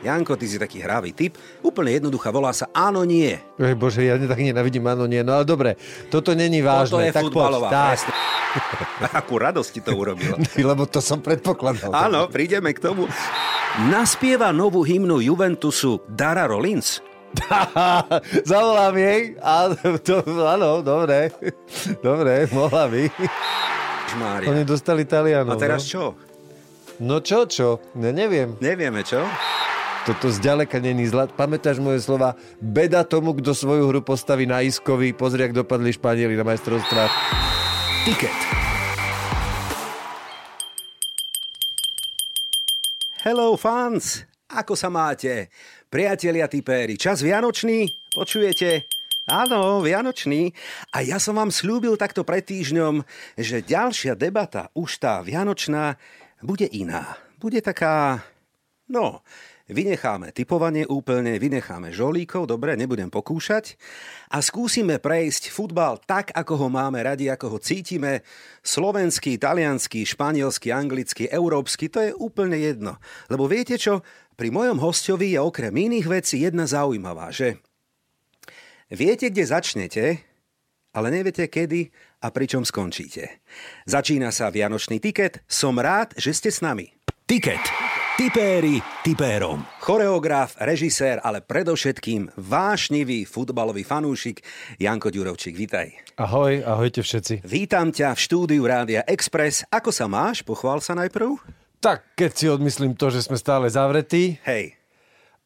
Janko, ty si taký hravý typ. Úplne jednoduchá, volá sa Áno, nie. Ej, bože, ja tak nenavidím áno, nie. No ale dobre, toto není vážne. Toto je tak futbalová. Poď, tak. Akú radosť ti to urobilo. Lebo to som predpokladal. Áno, prídeme k tomu. Naspieva novú hymnu Juventusu Dara Rollins. Zavolám jej. A, to, áno, dobre. Dobre, mohla by. Mária. Oni dostali Talianov. A teraz no. čo? No čo, čo? Ja neviem. Nevieme čo? Toto zďaleka není zlat. Pamätáš moje slova? Beda tomu, kto svoju hru postaví na iskovi. Pozri, ak dopadli Španieli na majstrovstvách. Tiket. Hello fans, ako sa máte? Priatelia tipéri, čas Vianočný? Počujete? Áno, Vianočný. A ja som vám slúbil takto pred týždňom, že ďalšia debata, už tá Vianočná, bude iná. Bude taká, no, vynecháme typovanie úplne, vynecháme žolíkov, dobre, nebudem pokúšať a skúsime prejsť futbal tak, ako ho máme radi, ako ho cítime. Slovenský, talianský, španielský, anglický, európsky, to je úplne jedno. Lebo viete čo? Pri mojom hostovi je okrem iných vecí jedna zaujímavá, že viete, kde začnete, ale neviete kedy a pričom skončíte. Začína sa Vianočný tiket, som rád, že ste s nami. Tiket. Tipéri tipérom. Choreograf, režisér, ale predovšetkým vášnivý futbalový fanúšik Janko Ďurovčík. Vítaj. Ahoj, ahojte všetci. Vítam ťa v štúdiu Rádia Express. Ako sa máš? Pochvál sa najprv. Tak, keď si odmyslím to, že sme stále zavretí, Hej.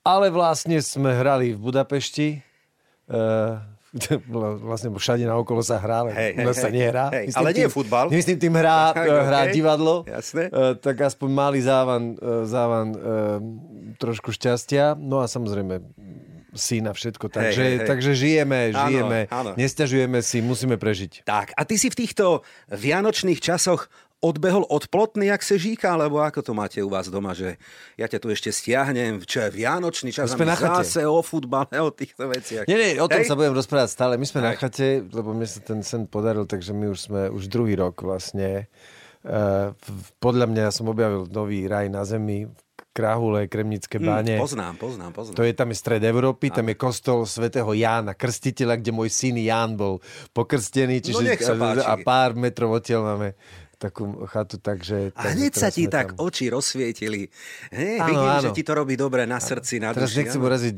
ale vlastne sme hrali v Budapešti. Uh, vlastne všade naokolo sa hrá, ale Hej, u nás hej, sa nehrá. Hej, ale nie tým, je futbal. Myslím tým hrá, Tak, hrá okej, divadlo. jasné. Uh, tak aspoň mali závan, uh, závan trošku šťastia. No a samozrejme syna všetko. Takže, hej, hej. takže žijeme, Áno, žijeme, áno. nesťažujeme si, musíme prežiť. Tak, a ty si v týchto vianočných časoch odbehol od plotny, jak se žíka, alebo ako to máte u vás doma, že ja ťa tu ešte stiahnem, čo je vianočný čas My sme na chate. zase o futbale, o týchto veciach. Nie, nie, o tom Hej? sa budem rozprávať stále. My sme na Tak. chate, lebo mne sa ten sen podaril, takže my už sme už druhý rok vlastne. Uh, podľa mňa som objavil nový raj na zemi, Krahule, Kremnické báne. Hm, poznám, poznám, poznám. To je tam je stred Európy, tam je kostol svätého Jána, krstiteľa, kde môj syn Ján bol pokrstený, čiže No sa páči. a pár metrov odtiaľ máme takú chatu, takže... A hneď sa teraz ti tak tam. oči rozsvietili. Hej, Áno, vidím, áno. že ti to robí dobre na srdci, na Teraz duši. nechcem áno. uraziť,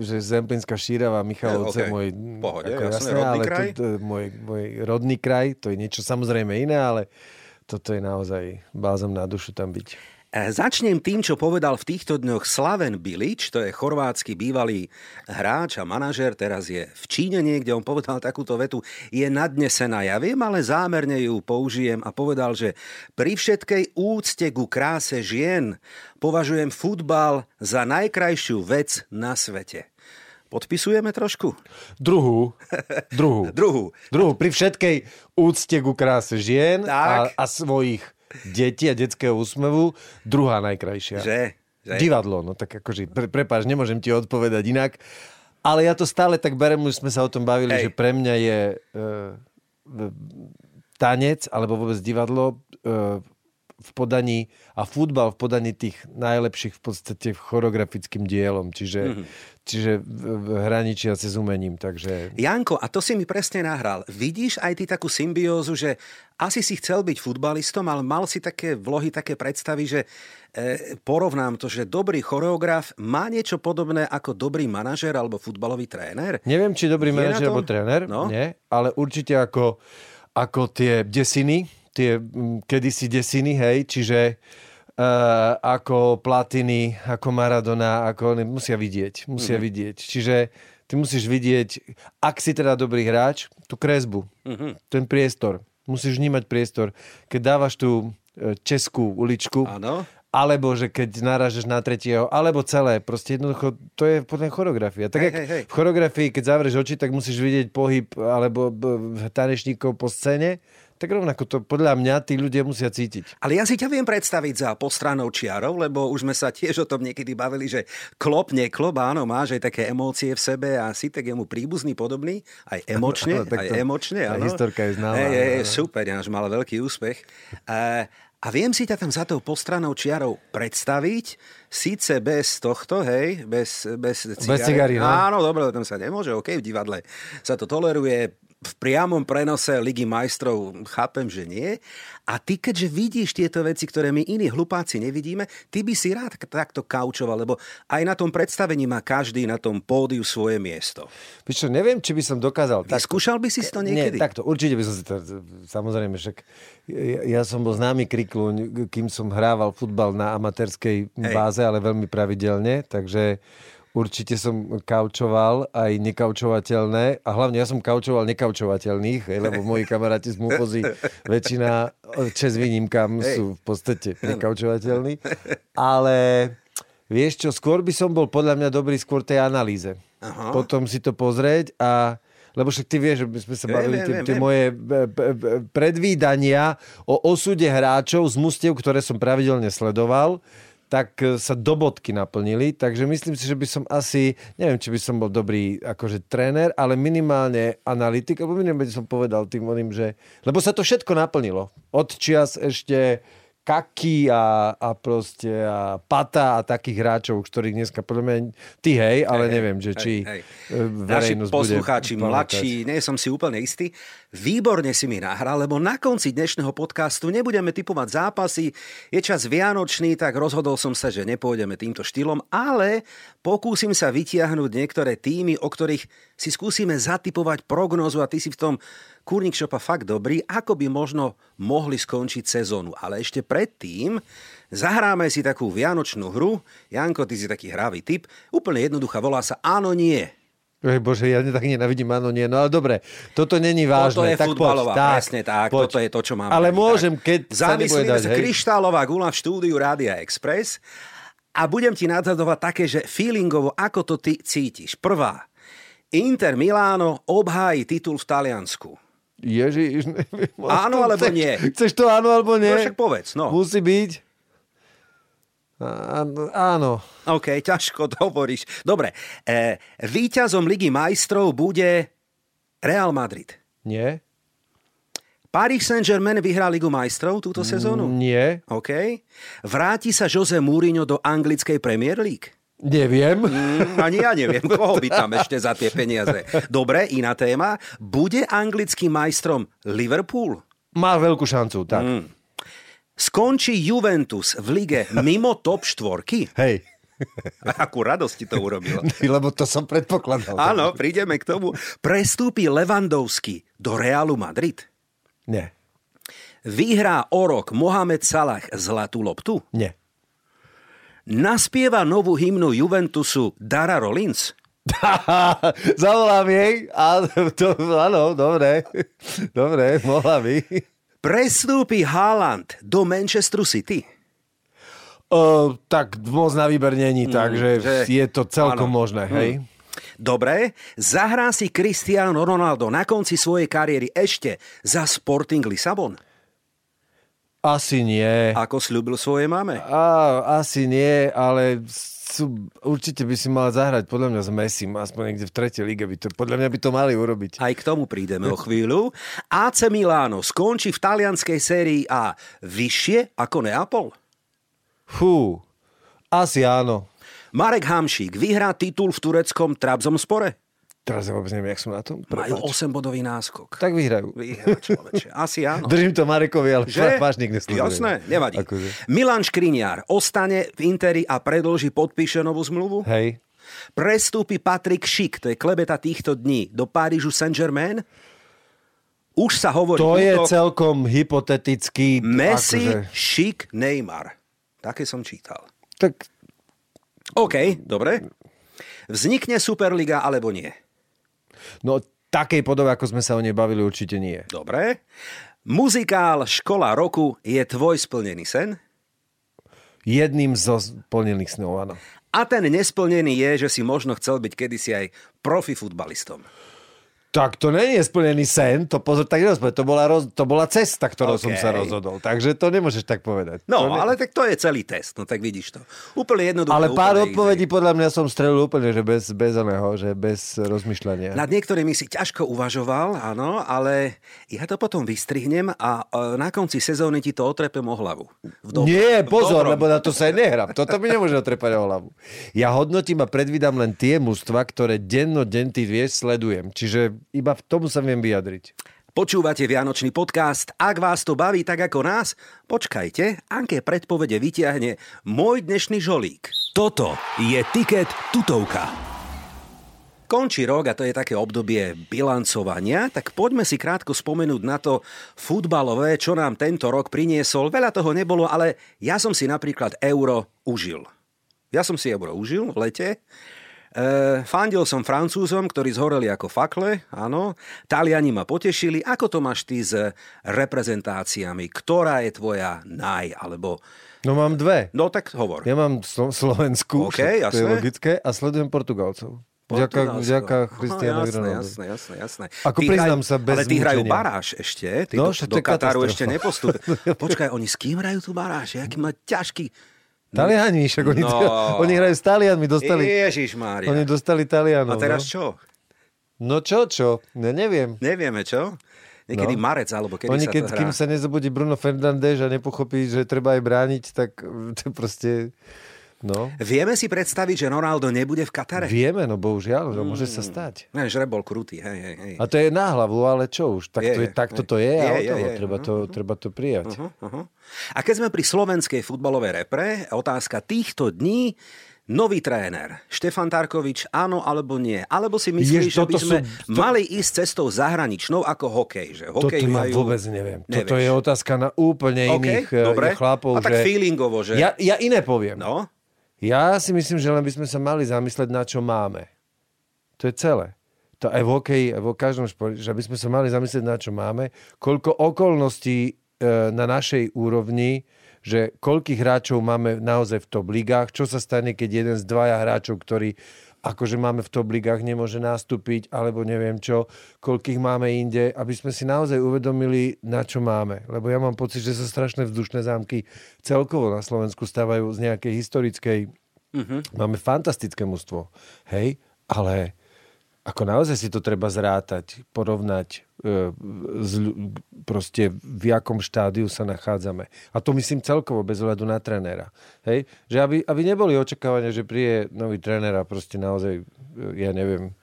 že Zemplínska šírava, Michalovce, Eh, okej. môj, Pohode, ako jasné, rodný ale kraj. To, to, môj, môj rodný kraj, to je niečo samozrejme iné, ale toto je naozaj bázom na dušu tam byť. E, Začnem tým, čo povedal v týchto dňoch Slaven Bilič, to je chorvátsky bývalý hráč a manažer, teraz je v Číne niekde, on povedal takúto vetu, je nadnesená, ja viem, ale zámerne ju použijem a povedal, že pri všetkej úcte ku kráse žien považujem futbal za najkrajšiu vec na svete. Podpisujeme trošku? Druhú, druhú, Druhú. druhú, pri všetkej úcte ku kráse žien a, a svojich detí a detského úsmevu, druhá najkrajšia. Že? že? Divadlo, no tak akože, pre, prepáč, nemôžem ti odpovedať inak. Ale ja to stále tak berem, už sme sa o tom bavili, Hej. že pre mňa je e, tanec, alebo vôbec divadlo e, v podaní a futbal v podaní tých najlepších v podstate choreografickým dielom, čiže, Mhm. mm-hmm. čiže v hraničiace s umením, takže... Janko, a to si mi presne nahral. Vidíš aj ty takú symbiózu, že asi si chcel byť futbalistom, ale mal si také vlohy, také predstavy, že e, porovnám to, že dobrý choreograf má niečo podobné ako dobrý manažer alebo futbalový tréner? Neviem, či dobrý manažer alebo tréner, No. nie, ale určite ako, ako tie desiny, tie kedysi desiny, hej, čiže uh, ako Platiny, ako Maradona, ako oni musia vidieť, musia Mhm. vidieť. Čiže ty musíš vidieť, ak si teda dobrý hráč, tú kresbu, Mhm. ten priestor. Musíš vnímať priestor. Keď dávaš tú e, českú uličku Áno. alebo že keď narážeš na tretieho, alebo celé. Proste jednoducho, to je potom choreografia. Tak Hej, hej, hej. v choreografii, keď zavrieš oči, tak musíš vidieť pohyb alebo tanečníkov po scéne, tak rovnako to podľa mňa tí ľudia musia cítiť. Ale ja si ťa viem predstaviť za postranou čiarou, lebo už sme sa tiež o tom niekedy bavili, že klop, neklop, áno, máš aj také emócie v sebe a si tak jemu príbuzný, podobný, aj emočne, Áno, tak aj to- emočne, áno. historka je známa, hej, áno. super, ináč mal veľký úspech. A, a viem si ťa tam za tou postranou čiarou predstaviť, síce bez tohto, hej, bez, bez cigaret. cigary, no. Áno, dobre, tam sa nemôže, OK, v divadle sa to toleruje, v priamom prenose Ligy majstrov chápem, že nie. A ty, keďže vidíš tieto veci, ktoré my iní hlupáci nevidíme, ty by si rád takto kaučoval, lebo aj na tom predstavení má každý na tom pódiu svoje miesto. Víš čo, neviem, či by som dokázal. Tak, Skúšal by si si to niekedy? Nie, takto, určite by som si to, samozrejme, však ja, ja som bol známy krikluň, kým som hrával futbal na amatérskej Hej. báze, ale veľmi pravidelne, takže určite som kaučoval aj nekaučovateľné a hlavne ja som kaučoval nekaučovateľných, lebo moji kamaráti z Mufozy, väčšina, čes výnimkám, Hej. sú v podstate nekaučovateľní, ale vieš čo, skôr by som bol podľa mňa dobrý skôr tej analýze. Aha. Potom si to pozrieť a lebo však ty vieš, že my sme sa bavili, tie, tie moje e, e, e, predvídania o osude hráčov z mustiev, ktoré som pravidelne sledoval, tak e, sa do bodky naplnili. Takže myslím si, že by som asi, neviem, či by som bol dobrý akože tréner, ale minimálne analytik, alebo minimálne by som povedal tým oným, že... Lebo sa to všetko naplnilo. Od čias ešte Kaky a, a proste a Pata a takých hráčov, ktorých dneska podľa mňa ty hej, ale Hej, neviem, že hej, či hej. e, Naši poslucháči, mladší, nie som si úplne istý. Výborne si mi nahral, lebo na konci dnešného podcastu nebudeme typovať zápasy. Je čas vianočný, tak rozhodol som sa, že nepôjdeme týmto štýlom, ale pokúsim sa vytiahnuť niektoré týmy, o ktorých si skúsime zatypovať prognózu a ty si v tom Kurník Šopa fakt dobrý, ako by možno mohli skončiť sezónu. Ale ešte predtým zahráme si takú vianočnú hru. Janko, ty si taký hravý typ. Úplne jednoduchá, volá sa Áno, nie. Ej, Bože, ja tak nenavidím, áno, nie. No ale dobre, toto není vážne. Toto je tak futbalová, poď, presne tak, poď. toto je to, čo máme. Ale môžem, tak. keď sa Zamyslíme dať, sa, hej. kryštálová gula v štúdiu Rádia Express a budem ti nadzadovať také, že feelingovo, ako to ty cítiš. Prvá, Inter Miláno obhájí titul v Taliansku. Ježiš, neviem. Áno alebo chceš, nie? Chceš to áno alebo nie? No však povedz, no. Musí byť? Áno. OK, ťažko to hovoríš. Dobre, e, víťazom Ligy majstrov bude Real Madrid. Nie? Paris Saint-Germain vyhrá Ligu majstrov túto sezónu? Nie? OK. Vráti sa Jose Mourinho do anglickej Premier League? Neviem. Mm, ani ja neviem, koho by tam ešte za tie peniaze. Dobre, iná téma. Bude anglickým majstrom Liverpool? Má veľkú šancu, tak. Mm. Skončí Juventus v lige mimo top štvorky? Hej. Akú radosť ti to urobilo. Lebo to som predpokladal. Áno, prídeme k tomu. Prestúpi Levandovský do Realu Madrid? Nie. Vyhrá o rok Mohamed Salah zlatú loptu? Nie. Naspieva novú hymnu Juventusu Dara Rollins? Zavolám jej. A to, áno, dobre. Dobre, mohla by. Prestúpi Haaland do Manchesteru City? O, tak moc na výber není, takže Mm, že- je to celkom áno. možné, hej? Dobre, zahrá si Cristiano Ronaldo na konci svojej kariéry ešte za Sporting Lisabon? Asi nie. Ako slúbil svojej mame? A, asi nie, ale sú, určite by si mal zahrať podľa mňa s Messim, aspoň niekde v tretej lige. By to, podľa mňa by to mali urobiť. Aj k tomu prídeme o chvíľu. AC Milano skončí v talianskej sérii A vyššie ako Neapol? Fú, asi áno. Marek Hamšík vyhrá titul v tureckom Trabzonspore? Teraz ja vôbec neviem, jak som na tom. Majú Prepáč. 8-bodový náskok. Tak vyhrajú. Človeče. Asi áno. Držím to Marekovi, ale Že? vážne nesledujem. Jasné, nevadí. Akože. Milan Škriniar ostane v Interi a predlží podpíše novú zmluvu? Hej. Prestúpi Patrik Šik, to je klebeta týchto dní, do Parížu Saint-Germain? Už sa hovorí To je útok celkom hypotetický. Messi, Akože, Šik, Neymar. Také som čítal. tak OK, dobre. Vznikne Superliga alebo nie? No takej podobe, ako sme sa o nej bavili, určite nie. Dobre. Muzikál Škola roku je tvoj splnený sen? jedným zo splnených snov, áno. A ten nesplnený je, že si možno chcel byť kedysi aj profi futbalistom. Tak to nie je splnený sen, to pozor, tak nerozpovedať. To bola, roz, to bola cesta, ktorou okay. som sa rozhodol. Takže to nemôžeš tak povedať. No, to ale tak to je celý test, no tak vidíš to. Úplne jednoduché. Ale pár odpovedí easy. podľa mňa som strelil úplne, že bez, bez oného, že bez rozmýšľania. Nad niektorými si ťažko uvažoval, áno, ale ja to potom vystrihnem a e, na konci sezóny ti to otrepem o hlavu. V dobrom, Nie, pozor, v lebo na to sa aj nehrám. Toto mi nemôže otrepať o hlavu. Ja hodnotím a predvídam len tie mužstva, ktoré denno den ty vieš, sledujem. Čiže iba v tomu sa viem vyjadriť. Počúvate Vianočný podcast. Ak vás to baví tak ako nás, počkajte, Anke predpovede vytiahne môj dnešný žolík. Toto je Tiket Tutovka. Končí rok a to je také obdobie bilancovania, tak poďme si krátko spomenúť na to futbalové, čo nám tento rok priniesol. Veľa toho nebolo, ale ja som si napríklad euro užil. Ja som si euro užil v lete. E, fandil som Francúzom, ktorí zhoreli ako fakle, áno. Taliani ma potešili. Ako to máš ty s reprezentáciami? Ktorá je tvoja naj, alebo... No mám dve. No tak hovor. Ja mám Slo- Slovensku, okay, to je logické, a sledujem Portugalcov. Vďaka, vďaka Christianovi jasné, jasné, jasné, jasné. Ako priznám sa bez Ale ty hrajú baráž ešte, ty no, do, do Kataru ešte nepostup. Počkaj, oni s kým hrajú tu baráž? Jaký má ťažký... Taliani, však oni, no. oni hrajú s Talianmi, dostali... Ježiš Mária. Oni dostali Talianov. A teraz no. čo? No čo, čo? Ja neviem. Nevieme, čo? Niekedy no. marec, alebo kedy Oni, sa keď, to hrá. kým sa nezabudí Bruno Fernandes a nepochopí, že treba aj brániť, tak to proste... No. Vieme si predstaviť, že Ronaldo nebude v Katare? Vieme, no bohužiaľ, že mm. môže sa stať. Ne, že bol krutý, hej, hej, hej. A to je na hlavu, ale čo už, tak Je, to je, takto je. to je, a Je, o je, je. treba, to, treba to prijať. Uh-huh, uh-huh. A keď sme pri slovenskej futbalovej repre, otázka týchto dní, Nový tréner, Štefan Tarkovič, áno alebo nie? Alebo si myslíš, Jež, že by toto sme sú- to- mali ísť cestou zahraničnou ako hokej? Že Toto hokej ja majú... vôbec neviem. Nevieš. Toto je otázka na úplne OK, iných eh, dobre. chlapov. A tak že... feelingovo, že... Ja, ja iné poviem. No, Ja si myslím, že len by sme sa mali zamysleť, na čo máme. To je celé. To aj v hokeji, vo každom športe, že by sme sa mali zamyslieť, na čo máme, koľko okolností e, na našej úrovni, že koľkých hráčov máme naozaj v top ligách, čo sa stane, keď jeden z dvaja hráčov, ktorý akože máme v top ligách, nemôže nastúpiť, alebo neviem čo, koľkých máme inde, aby sme si naozaj uvedomili, na čo máme. Lebo ja mám pocit, že sa strašné vzdušné zámky celkovo na Slovensku stávajú z nejakej historickej Máme fantastické mužstvo, hej, ale ako naozaj si to treba zrátať, porovnať e, z, proste v jakom štádiu sa nachádzame. A to myslím celkovo, bez ohľadu na trénera. Hej? Že aby, aby neboli očakávania, že príde nový tréner a proste naozaj, e, ja neviem,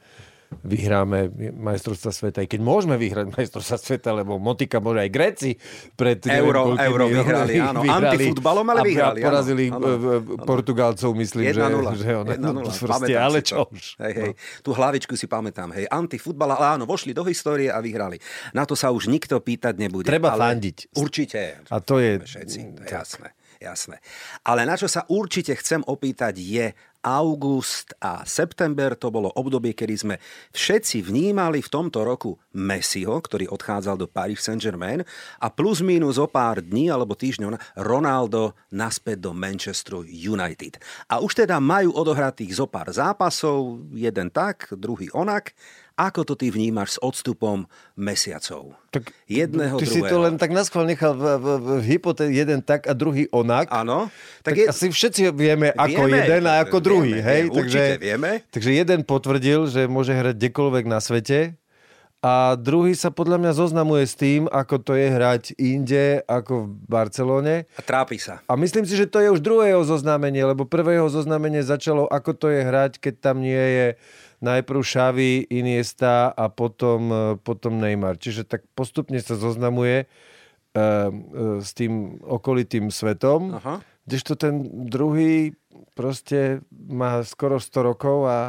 vyhráme majstrovstva sveta, aj keď môžeme vyhrať majstrovstva sveta, lebo Motika môže aj Gréci pred neviem, Euro- koľkými Euro vyhrali, áno. Antifutbalom, ale vyhrali, A porazili Áno, e, e, Portugalcov, myslím, že, 1-0. že ona, 1-0. proste, ale čo už. Hej, hej. Tú hlavičku si pamätám. Hej, antifutbal, ale áno, vošli do histórie a vyhrali. Na to sa už nikto pýtať nebude. Treba ale fandiť. Určite. A to je- Všetci, to je jasné. Jasné. Ale na čo sa určite chcem opýtať je august a september. To bolo obdobie, kedy sme všetci vnímali v tomto roku Messiho, ktorý odchádzal do Paris Saint-Germain a plus minus o pár dní alebo týždňov na- Ronaldo naspäť do Manchesteru United. A už teda majú odohratých zo pár zápasov, jeden tak, druhý onak. Ako to ty vnímaš s odstupom mesiacov? Tak Jedného, Ty si druhého. to len tak naschvál nechal v, v, v hypoté jeden tak a druhý onak. Áno. Tak, Tak je- asi všetci vieme, ako Vieme, jeden a ako vieme, druhý. vieme, hej? určite vieme. Takže jeden potvrdil, že môže hrať kdekoľvek na svete a druhý sa podľa mňa zoznamuje s tým, ako to je hrať inde, ako v Barcelone. A trápi sa. A myslím si, že to je už druhého zoznámenie, lebo prvého zoznámenie začalo, ako to je hrať, keď tam nie je najprv Xavi, Iniesta a potom, e, potom Neymar. Čiže tak postupne sa zoznamuje e, e, s tým okolitým svetom, Aha. kdežto ten druhý proste má skoro 100 rokov a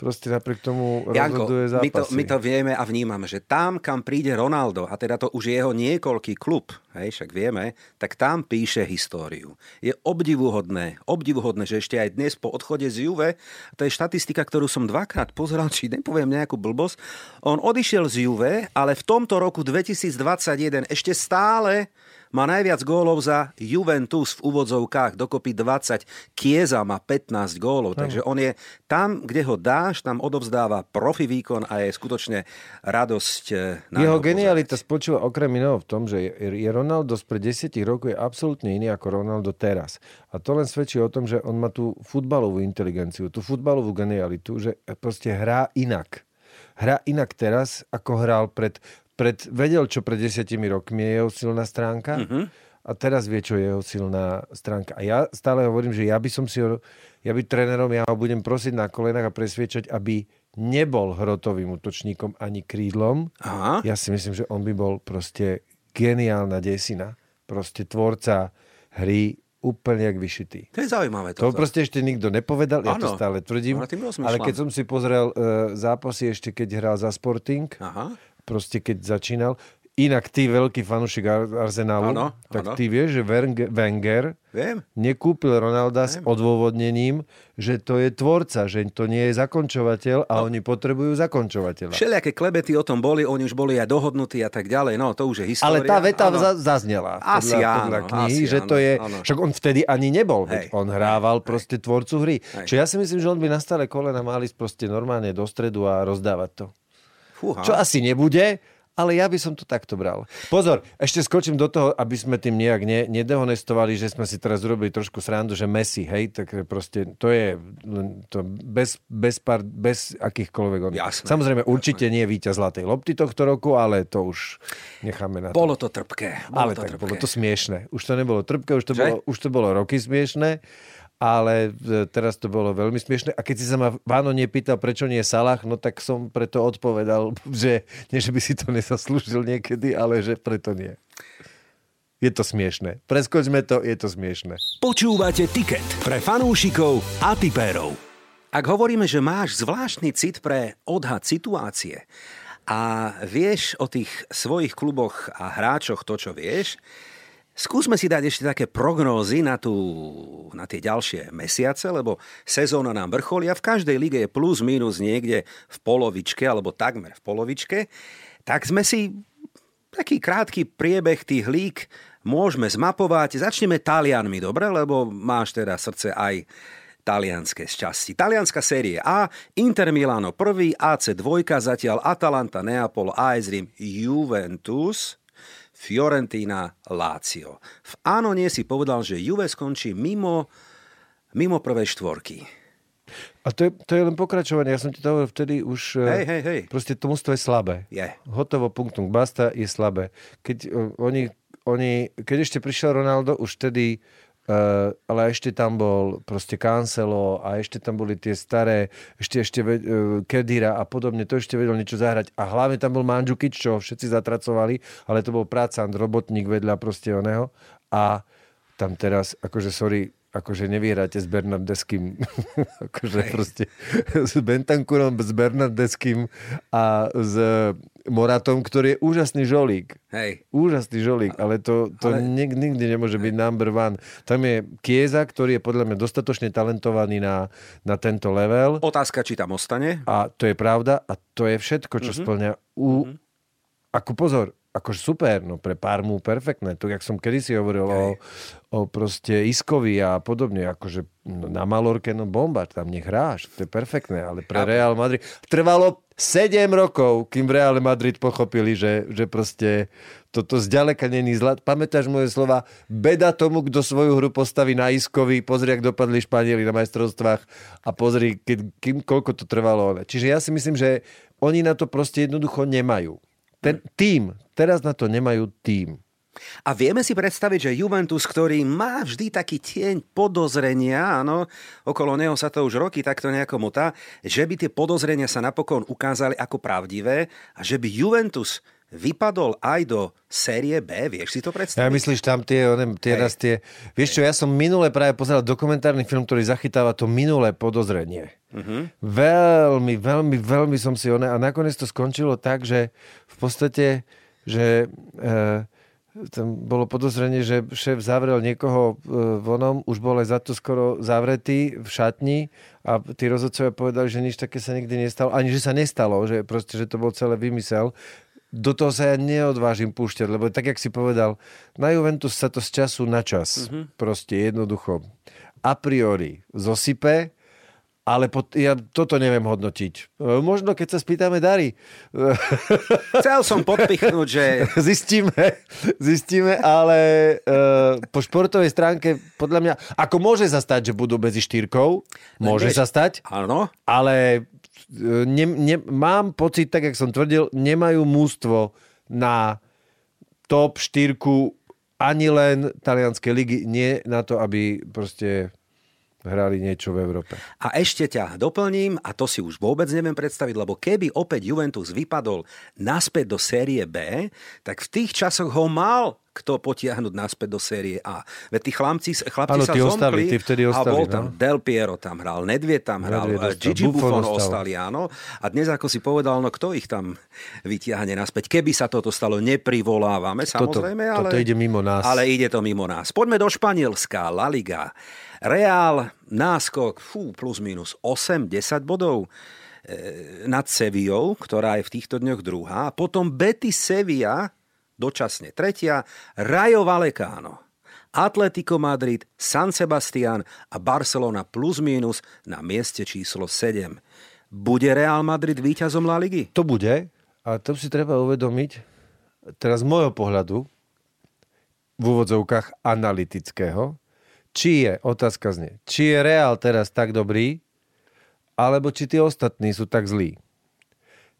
proste napriek tomu Janko, rozhoduje zápasy. my to, my to vieme a vnímame, že tam, kam príde Ronaldo, a teda to už je jeho niekoľký klub, hej, však vieme, tak tam píše históriu. Je obdivuhodné, obdivuhodné, že ešte aj dnes po odchode z Juve, to je štatistika, ktorú som dvakrát pozeral, či nepoviem nejakú blbosť, on odišiel z Juve, ale v tomto roku 2021 ešte stále má najviac gólov za Juventus v úvodzovkách, dokopy 20. Kieza má 15 gólov, takže on je tam, kde ho dáš, tam odovzdáva profi výkon a je skutočne radosť. eh, Na Jeho genialita spočíva okrem iného v tom, že je Ronaldo spred 10 rokov je absolútne iný ako Ronaldo teraz. A to len svedčí o tom, že on má tú futbalovú inteligenciu, tú futbalovú genialitu, že proste hrá inak. Hrá inak teraz, ako hral pred, pred vedel, čo pred desiatimi rokmi je jeho silná stránka Mhm. a teraz vie, čo je jeho silná stránka. A ja stále hovorím, že ja by som si ho, ja by trénerom, ja ho budem prosiť na kolenách a presviečať, aby nebol hrotovým útočníkom ani krídlom, Aha. ja si myslím, že on by bol proste geniálna desina. Proste tvorca hry úplne jak vyšitý. To je zaujímavé. To toto. proste ešte nikto nepovedal, ja to stále tvrdím. Ale keď som si pozrel uh, zápasy ešte, keď hral za Sporting, Aha. Proste keď začínal, inak ty veľký fanúšik Ar- Arsenálu, Áno, tak áno. ty vieš, že Wenger, Viem. nekúpil Ronalda s odôvodnením, že to je tvorca, že to nie je zakončovateľ a oni potrebujú zakončovateľa. Všelijaké klebety o tom boli, oni už boli aj dohodnutí a tak ďalej. No, to už je história. Ale tá veta za, zaznela Asi podľa, áno, podľa knihy, asi že to áno, je... áno. Však on vtedy ani nebol, Hej, on hrával proste tvorcu hry. Hej. Čiže ja si myslím, že on by na stále kolena mal ísť proste normálne do stredu a rozdávať to. Fúha. Čo asi nebude, ale ja by som to takto bral. Pozor, ešte skočím do toho, aby sme tým nejak ne, nedehonestovali, že sme si teraz urobili trošku srandu, že Messi, hej, tak proste to je to bez, bez, pár, bez akýchkoľvek... on- Jasné, Samozrejme, určite nie víťaz Zlatej lopty tohto roku, ale to už necháme na to. Bolo to trpké. Bolo Ale to tak trpké. bolo to smiešne. Už to nebolo trpké, už to, Že? bolo, už to bolo roky smiešne, ale e, teraz to bolo veľmi smiešne. A keď si sa ma Váno nepýtal, prečo nie Salah, no tak som preto odpovedal, že nie, že by si to nezaslúžil niekedy, ale že preto nie. Je to smiešne. Preskočme to, je to smiešne. Počúvate Ticket pre fanúšikov a tipérov. Ak hovoríme, že máš zvláštny cit pre odhad situácie a vieš o tých svojich kluboch a hráčoch to, čo vieš, skúsme si dať ešte také prognózy na, tú, na tie ďalšie mesiace, lebo sezóna nám vrcholí a v každej lige je plus minus niekde v polovičke alebo takmer v polovičke. Tak sme si taký krátky priebeh tých líg môžeme zmapovať. Začneme Talianmi, dobre? Lebo máš teda srdce aj talianské šťastie. Talianská série A, Inter Milano prvý, AC 2, zatiaľ Atalanta, Neapol, AS Rím, Juventus, Fiorentina, Lazio. V Ánonie si povedal, že Juve skončí mimo, mimo prvej štvorky. A to je, to je len pokračovanie. Ja som ti to hovoril vtedy už... e, Hej, hej, hej. Proste to mústvo je slabé. Je. Hotovo, punktum, basta, je slabé. Keď, uh, oni, oni, keď ešte prišiel Ronaldo, už vtedy Uh, ale ešte tam bol proste Cancelo a ešte tam boli tie staré, ešte, ešte uh, Kedira a podobne, to ešte vedel niečo zahrať. A hlavne tam bol Mandžukič, čo všetci zatracovali, ale to bol prácant, robotník vedľa proste oného. A tam teraz, akože sorry, akože nevyhráte s Bernardeským, akože proste s Bentankurom, s Bernardeským a s Moratom, ktorý je úžasný žolík. Hej. Úžasný žolík, ale to, to Ale- nik, nikdy nemôže byť number one. Tam je Kieza, ktorý je podľa mňa dostatočne talentovaný na, na tento level. Otázka, či tam ostane. A to je pravda a to je všetko, čo mm-hmm. splňa. U, mm-hmm. Ako pozor, akože super, no pre Parmu perfektné. To, jak som kedysi hovoril o, o proste Iskovi a podobne, akože no, na Malorke, no bomba, tam nech hráš, to je perfektné, ale pre Real Madrid trvalo 7 rokov, kým v Real Madrid pochopili, že, že proste toto zďaleka není zlat. Pamätáš moje slova? Beda tomu, kto svoju hru postaví na Iskovi, pozri, ak dopadli Španieli na majstrovstvách a pozri, keď, kým, koľko to trvalo. Čiže ja si myslím, že oni na to proste jednoducho nemajú. Ten tým, teraz na to nemajú tým. A vieme si predstaviť, že Juventus, ktorý má vždy taký tieň podozrenia, áno, okolo neho sa to už roky takto nejako motá, že by tie podozrenia sa napokon ukázali ako pravdivé a že by Juventus vypadol aj do série B, vieš si to predstaviť? Ja myslíš tam tie, onem, tie, raz tie... Vieš čo, ja som minule práve pozeral dokumentárny film, ktorý zachytáva to minulé podozrenie. Uh-huh. Veľmi, veľmi, veľmi som si one... A nakoniec to skončilo tak, že v podstate, že... E, tam bolo podozrenie, že šéf zavrel niekoho e, vonom, už bol aj za to skoro zavretý v šatni a tí rozhodcovia povedali, že nič také sa nikdy nestalo, ani že sa nestalo, že proste, že to bol celé vymysel. do toho sa ja neodvážim púšťať, lebo tak, jak si povedal, na Juventus sa to z času na čas mm-hmm. proste jednoducho a priori zosype, ale pot, ja toto neviem hodnotiť. E, možno, keď sa spýtame Dary. Chcel som podpichnúť, že... Zistíme, zistíme, ale uh, po športovej stránke, podľa mňa, ako môže sa stať, že budú medzi štyrkou, môže sa stať, Áno. ale e, ne, ne, mám pocit, tak jak som tvrdil, nemajú mústvo na top štyrku ani len talianskej ligy, nie na to, aby proste hrali niečo v Európe. A ešte ťa doplním, a to si už vôbec neviem predstaviť, lebo keby opäť Juventus vypadol naspäť do série B, tak v tých časoch ho mal kto potiahnuť naspäť do série A. Veď tí chlapci, chlapci ano, sa tí ostali, tí vtedy ostali, a bol tam no? Del Piero tam hral, Nedvie tam hral, ostal, Gigi Buffon Buffon ostal. ostali, áno. A dnes, ako si povedal, no kto ich tam vytiahne naspäť? Keby sa toto stalo, neprivolávame, samozrejme, toto, ale... Toto ide mimo nás. Ale ide to mimo nás. Poďme do Španielska, La Liga. Reál, náskok, fú, plus minus 8-10 bodov e, nad Sevillou, ktorá je v týchto dňoch druhá. A potom Betis Sevilla, dočasne tretia, Rayo Vallecano. Atletico Madrid, San Sebastian a Barcelona plus minus na mieste číslo 7. Bude Real Madrid víťazom La Ligy? To bude, ale to si treba uvedomiť, teraz z môjho pohľadu, v úvodzovkách analytického, či je, otázka znie, či je Real teraz tak dobrý, alebo či tí ostatní sú tak zlí.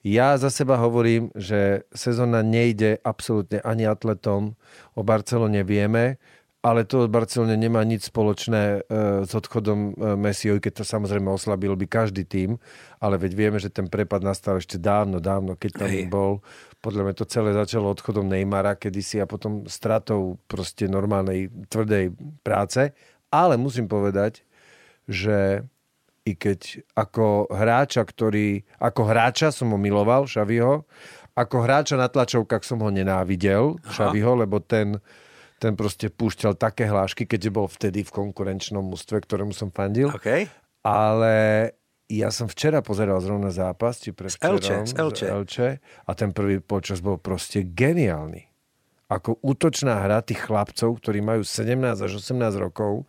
Ja za seba hovorím, že sezóna nejde absolútne ani atletom, o Barcelone vieme, ale to Barcelone nemá nič spoločné e, s odchodom e, Messiho, keď to samozrejme oslabil by každý tým, ale veď vieme, že ten prepad nastal ešte dávno, dávno, keď tam Hej. bol. Podľa mňa to celé začalo odchodom Neymara kedysi a potom stratou proste normálnej, tvrdej práce. Ale musím povedať, že i keď ako hráča, ktorý, ako hráča som ho miloval, Šaviho, ako hráča na tlačovkách som ho nenávidel, Šaviho, lebo ten, ten proste púšťal také hlášky, keďže bol vtedy v konkurenčnom mústve, ktorému som fandil. OK. Ale ja som včera pozeral zrovna zápas, či pre Elche, z Elche. Elche, a ten prvý počas bol proste geniálny. Ako útočná hra tých chlapcov, ktorí majú 17 až 18 rokov,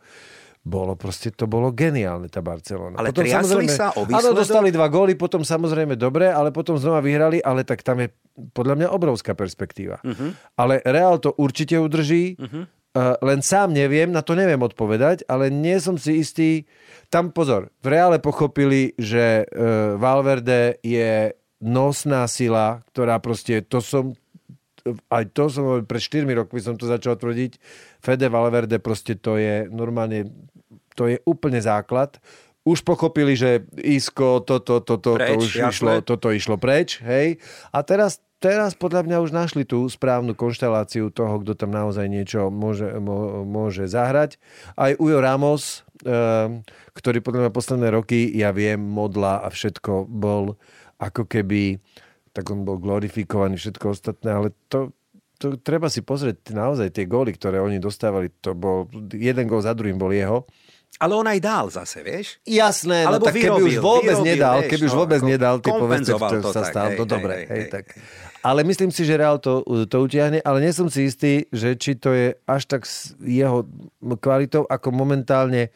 bolo proste, to bolo geniálne, tá Barcelona. Ale triasli sa o Áno, výsledok? dostali dva góly, potom samozrejme dobre, ale potom znova vyhrali, ale tak tam je podľa mňa obrovská perspektíva. Uh-huh. Ale Real to určite udrží, uh-huh. uh, len sám neviem, na to neviem odpovedať, ale nie som si istý. Tam pozor, v Reále pochopili, že uh, Valverde je nosná sila, ktorá proste, to som, aj to som pred 4 rokmi som to začal tvrdiť, Fede Valverde proste to je normálne, to je úplne základ. Už pochopili, že Isko, toto, toto, to Preč, už jasné. išlo, toto išlo preč, hej. A teraz, teraz podľa mňa už našli tú správnu konšteláciu toho, kto tam naozaj niečo môže, mô, môže zahrať. Aj Ujo Ramos, um, ktorý podľa mňa posledné roky, ja viem, modla a všetko bol ako keby, tak on bol glorifikovaný, všetko ostatné, ale to, to treba si pozrieť naozaj tie góly, ktoré oni dostávali, to bol, jeden gól za druhým bol jeho. Ale on aj dál zase, vieš? Jasné, Alebo no tak keby vyrobil, už vôbec vyrobil, nedal, vieš, keby už no, vôbec ako nedal, kompenzoval čo to sa tak, hej, to dobre, hej, hej, tak. Ale myslím si, že Real to, to utiahne, ale nie som si istý, že či to je až tak s jeho kvalitou, ako momentálne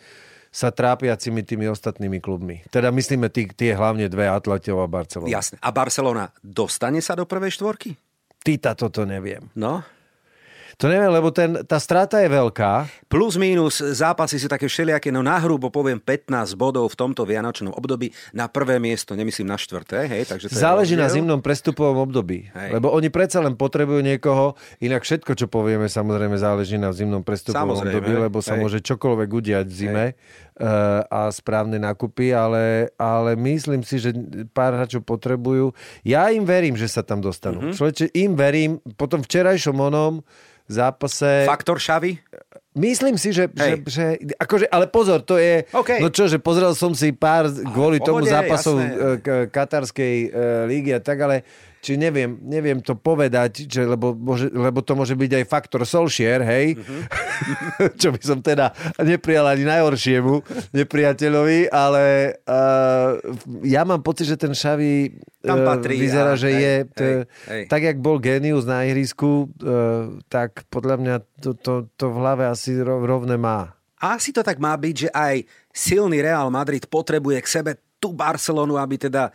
sa trápiacimi tými ostatnými klubmi. Teda myslíme tí, tie hlavne dve Atletov a Barcelona. Jasne. A Barcelona dostane sa do prvej štvorky? Týta toto neviem. No. To neviem, lebo ten, tá strata je veľká. Plus mínus zápasy sú také všelijaké, no nahrubo poviem 15 bodov v tomto vianočnom období na prvé miesto, nemyslím na štvrté, hej, takže to Záleží na zimnom prestupovom období. Hej. Lebo oni predsa len potrebujú niekoho, inak všetko, čo povieme, samozrejme záleží na zimnom prestupovom Samozrejme, období, lebo sa hej. môže čokoľvek udiať v zime uh, a správne nákupy, ale, ale myslím si, že pár hráčov potrebujú. Ja im verím, že sa tam dostanú. Mhm. Mm-hmm. Človeče, im verím. Potom včerajšom onom zápase... Faktor šavy? Myslím si, že, že, že akože, ale pozor, to je, OK. no čo, že pozrel som si pár kvôli v tomu pohode, zápasov jasné. e, k- katarskej e, lígy a tak, ale či neviem, neviem to povedať, že, lebo, môže, lebo to môže byť aj faktor Solskjaer, hej, mm-hmm. čo by som teda neprijal ani najhoršiemu nepriateľovi, ale uh, ja mám pocit, že ten Xavi Tam patrí, vyzerá, a- že hej, je, hej, t- hej. tak jak bol genius na ihrisku, uh, tak podľa mňa to, to, to v hlave asi ro- rovné má. Asi to tak má byť, že aj silný Real Madrid potrebuje k sebe tú Barcelonu, aby teda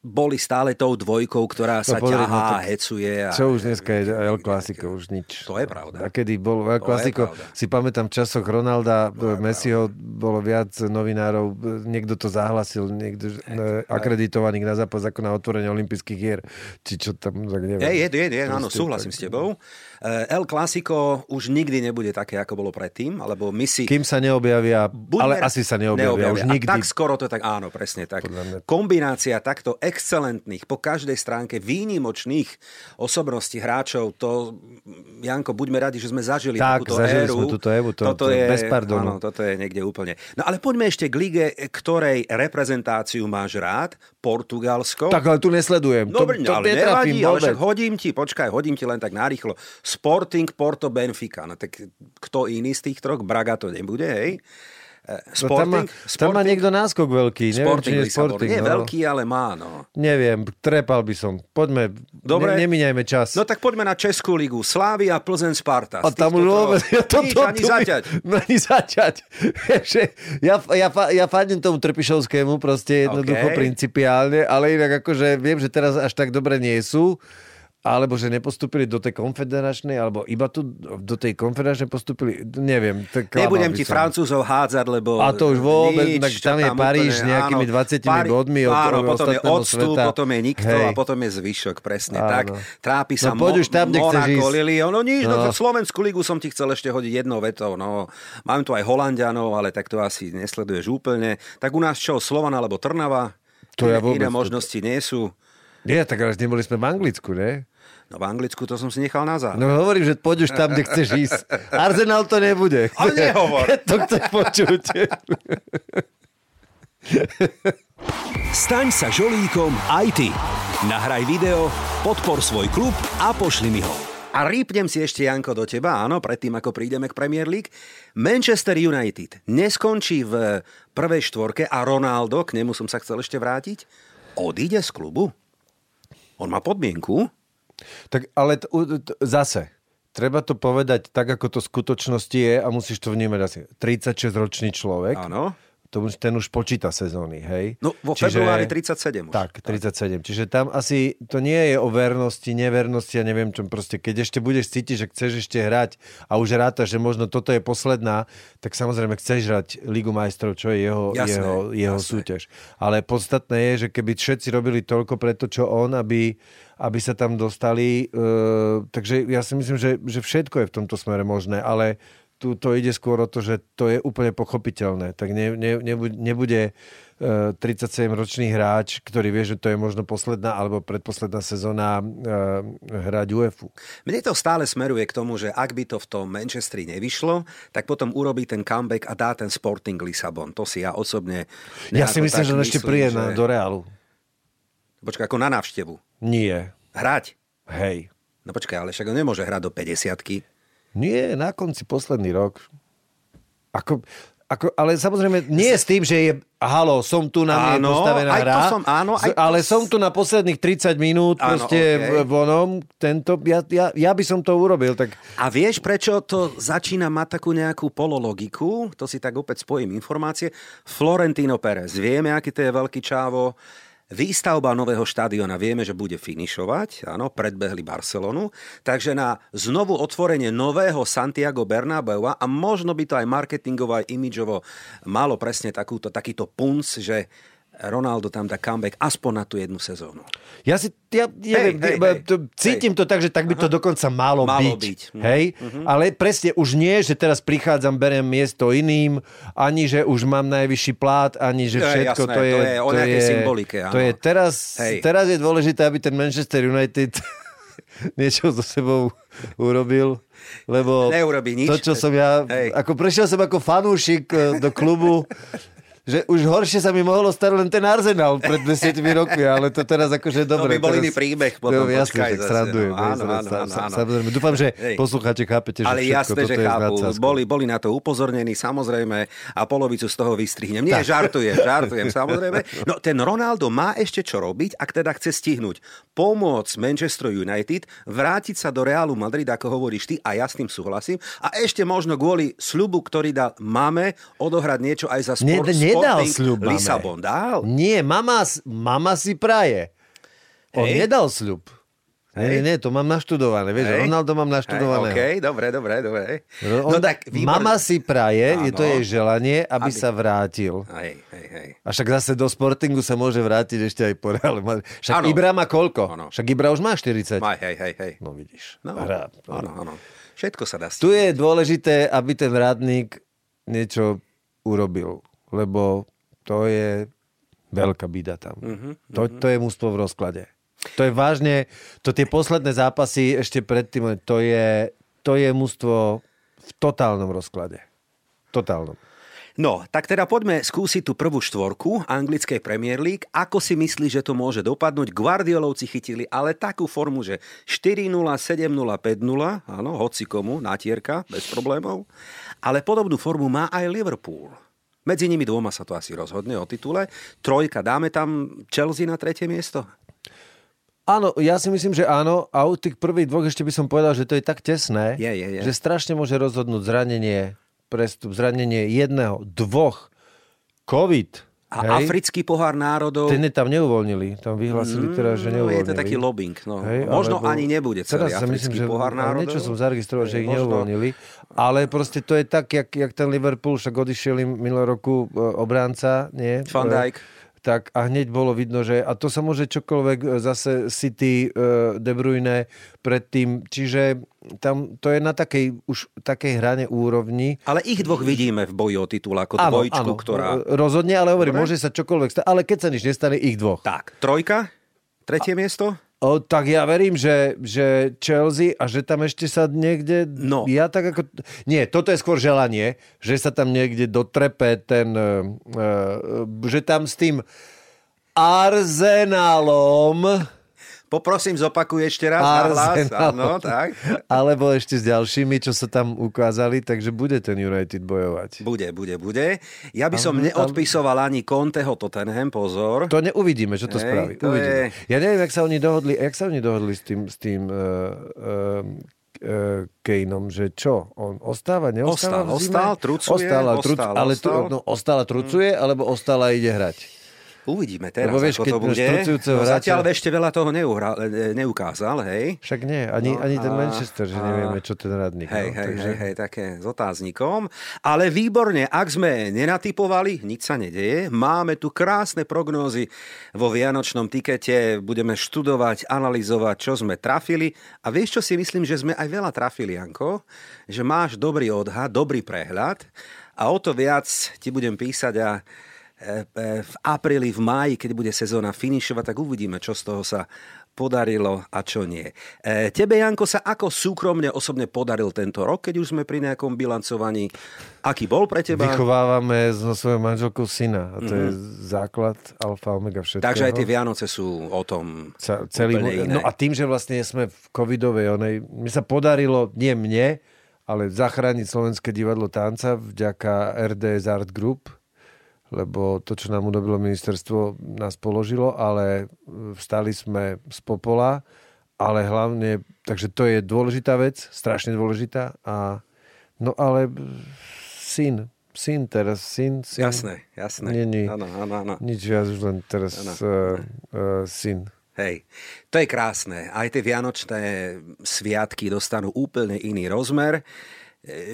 boli stále tou dvojkou, ktorá sa pozri, no ťahá, tak hecuje. A... Čo už dneska je El Clasico, už nič. To je pravda. A kedy bol El To Clasico, si pamätám v časoch Ronalda, Messiho, bolo viac novinárov, niekto to zahlasil, niekto eh, akreditovaných na zápas ako na otvorenie olympijských hier. Či čo tam, tak neviem. Je, je, je, je áno, súhlasím tak- s tebou. Eh, El Clasico už nikdy nebude také, ako bolo predtým, alebo my si... Kým sa neobjavia, Buďme- ale asi sa neobjavia, už A nikdy. tak skoro to tak, áno, presne tak. Kombinácia takto excelentných, po každej stránke výnimočných osobností hráčov, to, Janko, buďme radi, že sme zažili Tak, takúto zažili éru. sme túto éru, to- toto to je, bez pardonu. Áno, toto je niekde úplne. No ale poďme ešte k lige, ktorej reprezentáciu máš rád, Portugalsko. Tak ale tu nesledujem. Dobre, to, to ale nevadí, ale však hodím ti, počkaj, hodím ti len tak narýchlo. Sporting, Porto, Benfica. No tak kto iný z tých troch? Braga to nebude, hej? No, tam, má, Sporting, tam má niekto náskok veľký. Neviem, Sporting či je. Sporting. Nie no. veľký, ale má, no. Neviem, trepal by som. Poďme, Dobre. ne, nemíňajme čas. No tak poďme na Českú ligu. Slávia, Plzeň, Sparta. A tam týchto už vôbec... troch- to, to, ani to, zaťať. No, ani zaťať. Ja, ja, ja fandím tomu Trpišovskému proste jednoducho OK. principiálne, ale inak akože viem, že teraz až tak dobre nie sú alebo že nepostúpili do tej konfederačnej, alebo iba tu do tej konfederačnej postúpili, neviem. tak Nebudem ti som. Francúzov hádzať, lebo... A to už vôbec, nič, tak čo tam je Paríž s nejakými 20 bodmi od- áno, potom je odstup, sveta. potom je nikto Hej. a potom je zvyšok, presne Áno. tak. Trápi sa No poď už tam, kde ísť. No nič, no. No. Slovenskú ligu som ti chcel ešte hodiť jednou vetou. No, mám tu aj Holandianov, ale tak to asi nesleduješ úplne. Tak u nás čo, Slovan alebo Trnava? To ja vôbec- Iné možnosti nie sú. Nie, tak ale neboli sme v Anglicku, ne? No v Anglicku to som si nechal na záver. No hovorím, že poď už tam, kde chceš ísť. Arsenal to nebude. Ale nehovor. to chceš počuť. Staň sa žolíkom aj ty. Nahraj video, podpor svoj klub a pošli mi ho. A rýpnem si ešte, Janko, do teba, áno, predtým, ako prídeme k Premier League. Manchester United neskončí v prvej štvorke a Ronaldo, k nemu som sa chcel ešte vrátiť, odíde z klubu? On má podmienku. Tak ale t- t- zase, treba to povedať tak, ako to v skutočnosti je a musíš to vnímať asi. 36-ročný človek, Áno. To už, ten už počíta sezóny, hej? No, vo februári 37 už. Tak, 37. Čiže tam asi to nie je o vernosti, nevernosti a neviem čom. Proste keď ešte budeš cítiť, že chceš ešte hrať a už rátaš, že možno toto je posledná, tak samozrejme chceš hrať Ligu majstrov, čo je jeho, Jasné, jeho, jeho jasné. súťaž. Ale podstatné je, že keby všetci robili toľko pre to, čo on, aby, aby sa tam dostali. Uh, takže ja si myslím, že, že všetko je v tomto smere možné, ale tu to ide skôr o to, že to je úplne pochopiteľné. Tak ne, ne, nebude, nebude uh, 37-ročný hráč, ktorý vie, že to je možno posledná alebo predposledná sezóna uh, hrať UEFu. Mne to stále smeruje k tomu, že ak by to v tom Manchesteri nevyšlo, tak potom urobí ten comeback a dá ten Sporting Lisabon. To si ja osobne... Ja si myslím, že on ešte príde že- do Reálu. Počkaj, ako na návštevu. Nie. Hrať. Hej. No počkaj, ale však on nemôže hrať do 50 Nie, na konci posledný rok. Ako, ako, ale samozrejme, nie s tým, že je halo, som tu na mne Áno, postavená aj to som- áno, aj to ale s- som tu na posledných 30 minút Áno, proste v vonom, tento, ja, ja, ja by som to urobil, tak A vieš, prečo to začína mať takú nejakú polologiku? To si tak opäť spojím informácie. Florentino Pérez. Vieme, aký to je veľký čávo. Výstavba nového štadiona vieme, že bude finišovať, áno, predbehli Barcelonu, takže na znovu otvorenie nového Santiago Bernabeu a možno by to aj marketingovo, aj imidžovo malo presne takúto, takýto punc, že Ronaldo tam dá comeback aspoň na tú jednu sezónu. ja si, ja, neviem, hej, ja, hej, to, cítim to tak, že tak by to dokonca malo, Malo byť. byť. Mhm. Hej? Ale presne už nie, že teraz prichádzam, berem miesto iným, ani že už mám najvyšší plát, ani že To je všetko jasné, to je... to je o nejakej symbolike, áno. To je teraz, Hej. teraz je dôležité, aby ten Manchester United niečo so sebou urobil, lebo Neurobí nič. to, čo som ja, Hej. ako prešiel som ako fanúšik e, do klubu, že už horšie sa mi mohlo stať len ten Arsenal pred 10 rokmi, ale to teraz akože dobre. To by bol teraz... iný príbeh potom, No, jasne, počkaj tak srandujem. no. Áno, áno, áno, áno. Samozrejme, dúfam, že Hej. poslucháči chápete, že Ale jasné, že chápu. Boli, boli na to upozornení, samozrejme, a polovicu z toho vystrihnem. Nie, žartujem, žartujem, samozrejme. No ten Ronaldo má ešte čo robiť, ak teda chce stihnúť pomôcť Manchester United, vrátiť sa do Realu Madrid, ako hovoríš ty, a ja s tým súhlasím. A ešte možno kvôli sľubu, ktorý dal máme, odohrať niečo aj za Ne, sport, nedal sľub. Lisabon. Dal? Nie, mama, mama si praje. On Hej. nedal sľub. Hej. nie, nie, to mám naštudované. Vieš, Hej. Ronaldo mám naštudované. OK, dobre, dobre, dobre. On, No tak, výborné. mama si praje, je to Áno. jej želanie, aby, Aby- sa vrátil. Hej, hej, hej. A však zase do Sportingu sa môže vrátiť ešte aj po Reále. Madrid. Však Áno. Ibra má koľko? Áno. Však Ibra už má 40. Maj, hej, hej, hej. No vidíš. No, áno, áno. Všetko sa dá Tu stihnúť. je dôležité, aby ten radník niečo urobil, lebo to je veľká bída tam. Mhm, To, to je mústvo v rozklade. To je vážne, to tie posledné zápasy ešte predtým, to je, to je mústvo v totálnom rozklade. Totálnom. No, tak teda poďme skúsiť tú prvú štvorku anglickej Premier League. Ako si myslíš, že to môže dopadnúť? Guardiolovci chytili ale takú formu, že 4-0, 7-0, 5-0, áno, hoci komu, natierka, bez problémov. Ale podobnú formu má aj Liverpool. Medzi nimi dvoma sa to asi rozhodne o titule. Trojka, dáme tam Chelsea na tretie miesto? Áno, ja si myslím, že áno. A u tých prvých dvoch ešte by som povedal, že to je tak tesné, Je, je, je. že strašne môže rozhodnúť zranenie, prestup, zranenie jedného, dvoch, COVID. A hej? africký pohár národov... Ten tam neuvoľnili. Tam vyhlasili teraz, že No, neuvoľnili. je to taký lobbying. No. Hej, Možno alebo- ani nebude celý Teraz sa myslím, africký že pohár národov. Niečo som zaregistroval, že ich Možno. neuvoľnili. Ale proste to je tak, jak, jak ten Liverpool, však odišiel im minulý roku e, obránca, nie? Van Dijk. Tak a hneď bolo vidno, že a to sa môže čokoľvek e, zase City, e, De Bruyne predtým. Čiže tam to je na takej už takej hrane úrovni. Ale ich dvoch vidíme v boji o titul ako dvojčku, ktorá... e, Rozhodne, ale hovorím, Dobre. môže sa čokoľvek stať. Ale keď sa nič nestane, ich dvoch. Tak, trojka, tretie miesto? O, tak ja verím, že, že Chelsea a že tam ešte sa niekde... No. Ja tak ako... Nie, toto je skôr želanie, že sa tam niekde dotrepe ten... Uh, uh, že tam s tým Arsenalom Poprosím, zopakuj ešte raz na hlas. Áno, tak. alebo ešte s ďalšími, čo sa tam ukázali, takže bude ten United bojovať. Bude, bude, bude. Ja by som Ale- neodpisoval ani Conteho Tottenham, pozor. To neuvidíme, čo to Hej, spraví. to Uvidíme. je- Ja neviem, jak sa oni dohodli, jak sa oni dohodli s tým, s tým uh, uh, Kaneom, že čo? On ostáva, neostáva Ostal, ostal, trucuje, ostal, a truc, ostal, ale ostal. no, ostal a trucuje, alebo ostal a ide hrať? Uvidíme teraz, Lebo vieš, ako keď to bude. No, hráča- zatiaľ ešte veľa toho neuhra, e, neukázal, hej. Však nie, ani, No ani ten Manchester, že a- nevieme, čo ten radník. Hej, no, hej, takže... hej, hej, také s otáznikom. Ale výborne, ak sme nenatypovali, nič sa nedeje. Máme tu krásne prognózy vo Vianočnom tikete. Budeme študovať, analyzovať, čo sme trafili. A vieš, čo si myslím, že sme aj veľa trafili, Janko? Že máš dobrý odhad, dobrý prehľad. A o to viac ti budem písať a v apríli, v máji, keď bude sezóna finišovať, tak uvidíme, čo z toho sa podarilo a čo nie. E, tebe, Janko, sa ako súkromne osobne podaril tento rok, keď už sme pri nejakom bilancovaní? Aký bol pre teba? Vychovávame so svojou manželkou syna a to je základ alfa omega všetkého. Takže aj tie Vianoce sú o tom Ca- celý, úplne iné. no a tým, že vlastne sme v covidovej, onej, mne sa podarilo, nie mne, ale zachrániť Slovenské divadlo tanca vďaka RDS Art Group, lebo to, čo nám urobilo ministerstvo, nás položilo, ale vstali sme z popola, ale hlavne, takže to je dôležitá vec, strašne dôležitá a no ale syn, syn teraz, syn, syn. Jasné, jasné. Nie, nie. Áno, áno, áno. Nič viac, už len teraz Áno. uh, uh, syn. Hej, to je krásne. Aj tie vianočné sviatky dostanú úplne iný rozmer.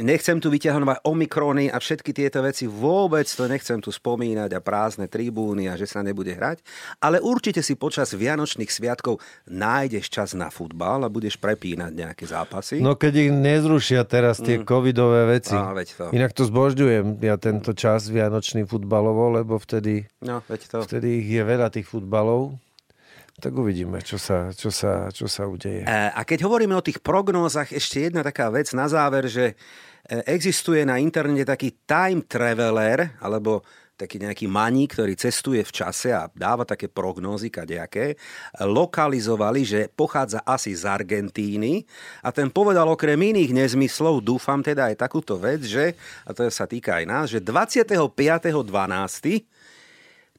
Nechcem tu vyťahovať omikrony a všetky tieto veci, vôbec to nechcem tu spomínať a prázdne tribúny a že sa nebude hrať, ale určite si počas Vianočných sviatkov nájdeš čas na futbal a budeš prepínať nejaké zápasy. No keď ich nezrušia teraz tie covidové veci. Á, veď to. Inak to zbožďujem, ja tento čas vianočný futbalovo, lebo vtedy, No, veď to. vtedy ich je veľa tých futbalov. Tak uvidíme, čo sa, čo sa, čo sa udeje. E, A keď hovoríme o tých prognózach, ešte jedna taká vec na záver, že e, existuje na internete taký time traveler, alebo taký nejaký maník, ktorý cestuje v čase a dáva také prognózy kadejaké, lokalizovali, že pochádza asi z Argentíny a ten povedal okrem iných nezmyslov, dúfam teda aj takúto vec, že, a to sa týka aj nás, že 25.12.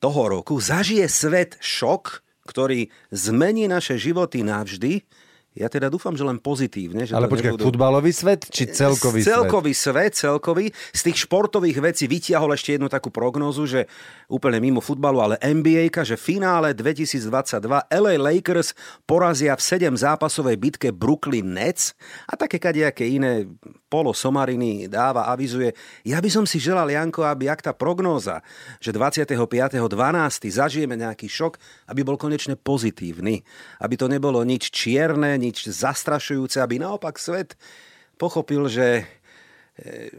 toho roku zažije svet šok, ktorý zmení naše životy navždy, ja teda dúfam, že len pozitívne. Že Ale počkaj, nebudú... futbalový svet či celkový, celkový svet? Celkový svet, celkový. Z tých športových vecí vytiahol ešte jednu takú prognózu, že úplne mimo futbalu, ale NBA, že finále 2022 LA Lakers porazia v 7 zápasovej bitke Brooklyn Nets a také kadejaké iné Polo Somariny dáva, avizuje. Ja by som si želal, Janko, aby ak tá prognóza, že 25.12. zažijeme nejaký šok, aby bol konečne pozitívny. Aby to nebolo nič čierne, nič zastrašujúce, aby naopak svet pochopil, že e,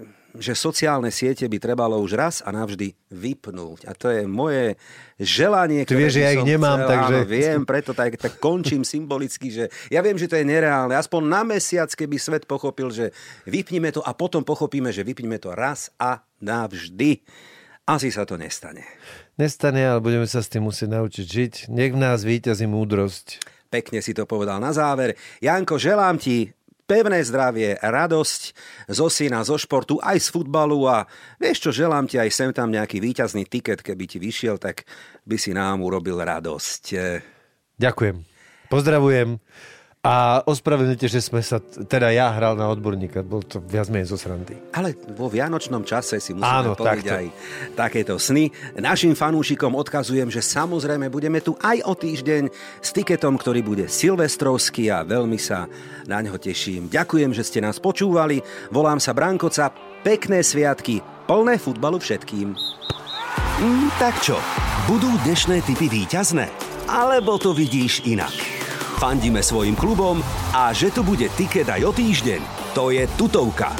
že sociálne siete by trebalo už raz a navždy vypnúť. A to je moje želanie. Ty vieš, že ja ich nemám, chcel, takže... Áno, viem, preto tak, tak končím symbolicky, že ja viem, že to je nereálne. Aspoň na mesiac, keby svet pochopil, že vypníme to a potom pochopíme, že vypníme to raz a navždy. Asi sa to nestane. Nestane, ale budeme sa s tým musieť naučiť žiť. Nech v nás víťazí múdrosť. Pekne si to povedal na záver. Janko, želám ti pevné zdravie, radosť zo syna, zo športu, aj z futbalu a vieš čo, želám ti aj sem tam nejaký výťazný tiket, keby ti vyšiel, tak by si nám urobil radosť. Ďakujem. Pozdravujem. A ospravedlňujte, že sme sa, teda ja hral na odborníka, bol to viac menej zo srandy. Ale vo vianočnom čase si musíme Áno, povedať aj takéto sny. Našim fanúšikom odkazujem, že samozrejme budeme tu aj o týždeň s tiketom, ktorý bude silvestrovský a veľmi sa na ňo teším. Ďakujem, že ste nás počúvali. Volám sa Brankoca. Pekné sviatky, plné futbalu všetkým. Mm, tak čo, budú dnešné typy výťazné? Alebo to vidíš inak? Fandíme svojim klubom a že tu bude tiket aj o týždeň, to je tutovka.